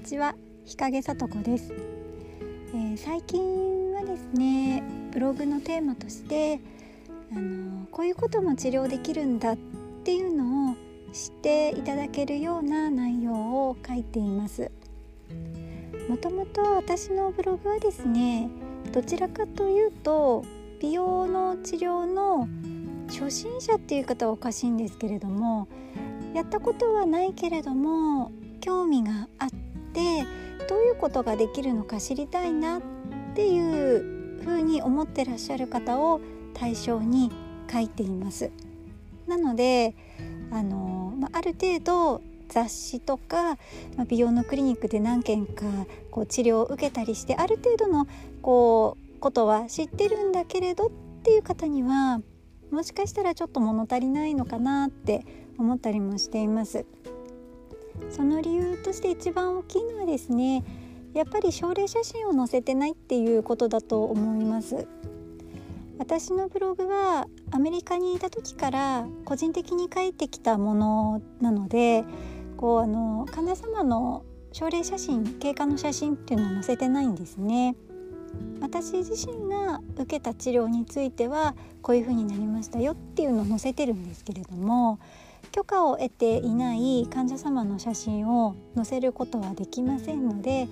にちは。日陰さとこです、えー、最近はですねブログのテーマとしてあのこういうことも治療できるんだっていうのを知っていただけるような内容を書いています。もともと私のブログはですねどちらかというと美容の治療の初心者っていう方はおかしいんですけれどもやったことはないけれども興味があってどういうことができるのか知りたいなっていうふうに思ってらっしゃる方を対象に書いています。なのであの、まある程度雑誌とか、美容のクリニックで何件かこう治療を受けたりしてある程度のこうことは知ってるんだけれどっていう方にはもしかしたらちょっと物足りないのかなって思ったりもしています。その理由として一番大きいのはですねやっぱり症例写真を載せてないっていうことだと思います。私のブログはアメリカにいた時から個人的に書いてきたものなのでこうあの患者様の症例写真経過の写真っていうのを載せてないんですね。私自身が受けた治療についてはこういう風になりましたよっていうのを載せてるんですけれども許可を得ていない患者様の写真を載せることはできませんので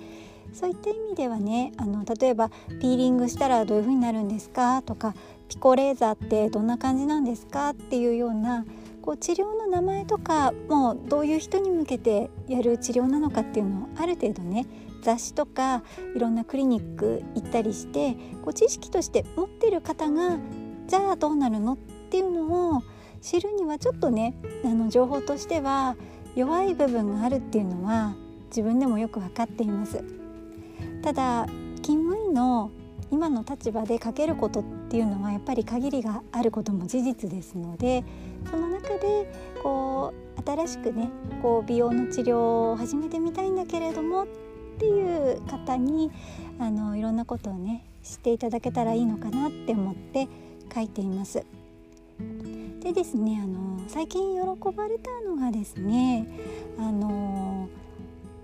そういった意味ではねあの例えばピーリングしたらどういう風になるんですか？とかピコレーザーってどんな感じなんですか？っていうようなこう治療の名前とかもうどういう人に向けてやる治療なのかっていうのをある程度ね雑誌とかいろんなクリニック行ったりしてこう知識として持ってる方がじゃあどうなるの？っていうのを知るにはちょっとねあの情報としては弱い部分があるっていうのは自分でもよく分かっていますただ勤務医の今の立場で書けることっていうのはやっぱり限りがあることも事実ですのでその中でこう新しくねこう美容の治療を始めてみたいんだけれどもっていう方にあのいろんなことをね知っていただけたらいいのかなって思って書いています。でですねあの最近喜ばれたのがですねあの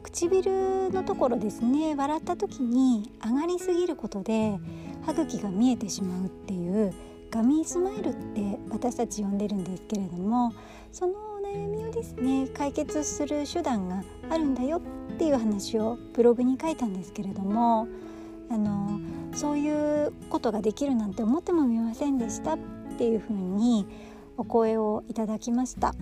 唇のところですね笑った時に上がりすぎることで歯茎が見えてしまうっていうガミースマイルって私たち呼んでるんですけれどもそのお悩みをですね解決する手段があるんだよっていう話をブログに書いたんですけれどもあのそういうことができるなんて思ってもみませんでしたっていうふうにお声をいただきましたあ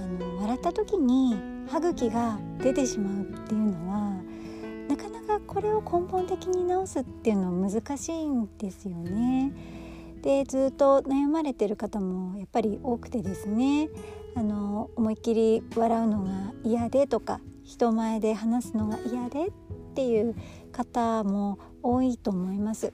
の笑った時に歯茎が出てしまうっていうのはなかなかこれを根本的に治すっていうのは難しいんですよね。でずっと悩まれてる方もやっぱり多くてですねあの思いっきり笑うのが嫌でとか人前で話すのが嫌でっていう方も多いと思います。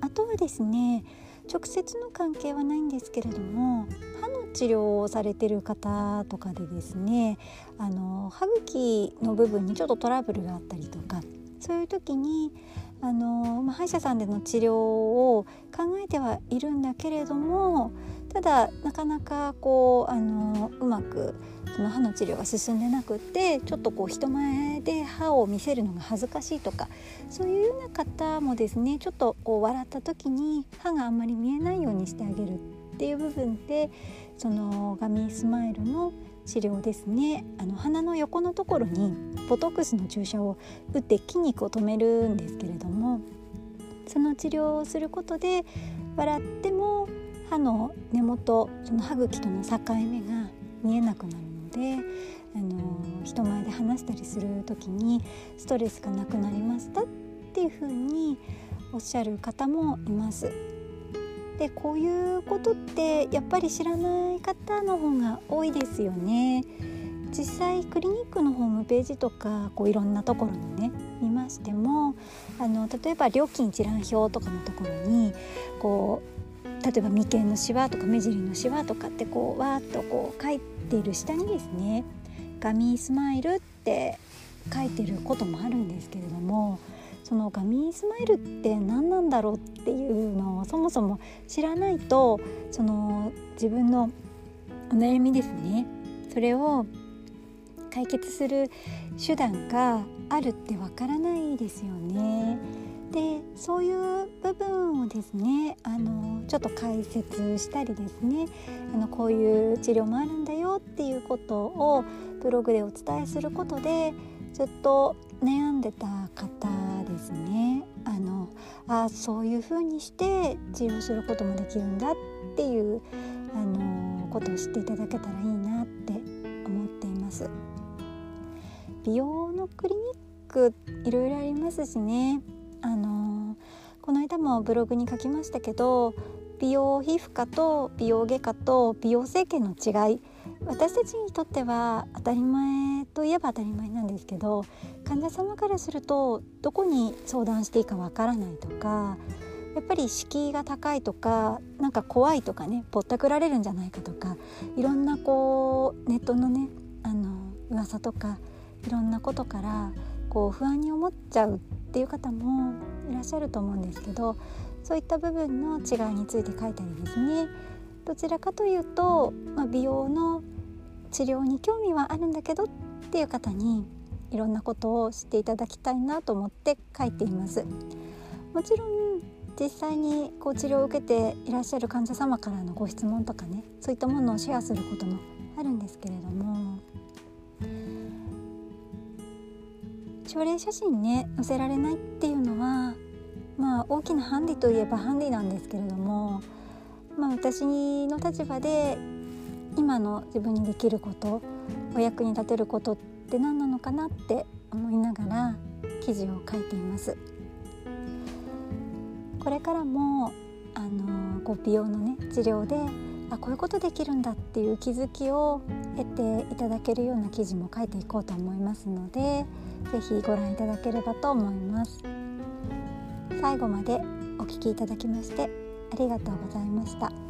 あとはですね直接の関係はないんですけれども歯の治療をされてる方とかでですねあの歯茎の部分にちょっとトラブルがあったりとかそういう時にあの、まあ、歯医者さんでの治療を考えてはいるんだけれどもただなかなかこうあのうまくその歯の治療が進んでなくてちょっとこう人前で歯を見せるのが恥ずかしいとかそういうような方もですねちょっとこう笑った時に歯があんまり見えないようにしてあげるっていう部分でそのガミスマイルの治療ですねあの鼻の横のところにボトックスの注射を打って筋肉を止めるんですけれどもその治療をすることで笑っても歯の根元その歯茎との境目が見えなくなるのであの人前で話したりする時にストレスがなくなりましたっていうふうにおっしゃる方もいます。でこういうことってやっぱり知らない方の方が多いですよね。実際クリニックのホームページとかこういろんなところにね見ましてもあの例えば料金一覧表とかのところにこう例えば眉間のシワとか目尻のシワとかってこうわーっとこう書いている下にですね「ガミスマイル」って書いてることもあるんですけれどもそのガミースマイルって何なんだろうっていうのをそもそも知らないとその自分のお悩みですねそれを解決する手段があるってわからないですよね。でそういう部分をですねあのちょっと解説したりですねあのこういう治療もあるんだよっていうことをブログでお伝えすることでずっと悩んでた方ですねあのあそういうふうにして治療することもできるんだっていうあのことを知っていただけたらいいなって思っています。美容のクリニックいろいろありますしねあのこの間もブログに書きましたけど美容皮膚科と美容外科と美容整形の違い私たちにとっては当たり前といえば当たり前なんですけど患者様からするとどこに相談していいかわからないとかやっぱり敷居が高いとかなんか怖いとかねぼったくられるんじゃないかとかいろんなこうネットのねあの噂とかいろんなことからこう不安に思っちゃうっていう方もいらっしゃると思うんですけどそういった部分の違いについて書いたりですね。どちらかというと、まあ、美容の治療に興味はあるんだけどっていう方にいろんなことを知っていただきたいなと思って書いています。もちろん実際にこう治療を受けていらっしゃる患者様からのご質問とかねそういったものをシェアすることもあるんですけれども。症例写真ね載せられないっていうのはまあ大きなハンディといえばハンディなんですけれども、まあ、私の立場で今の自分にできることお役に立てることって何なのかなって思いながら記事を書いています。これからもあのご美容のね治療であこういうことできるんだっていう気づきを得ていただけるような記事も書いていこうと思いますので是非ご覧いただければと思います最後までお聴きいただきましてありがとうございました。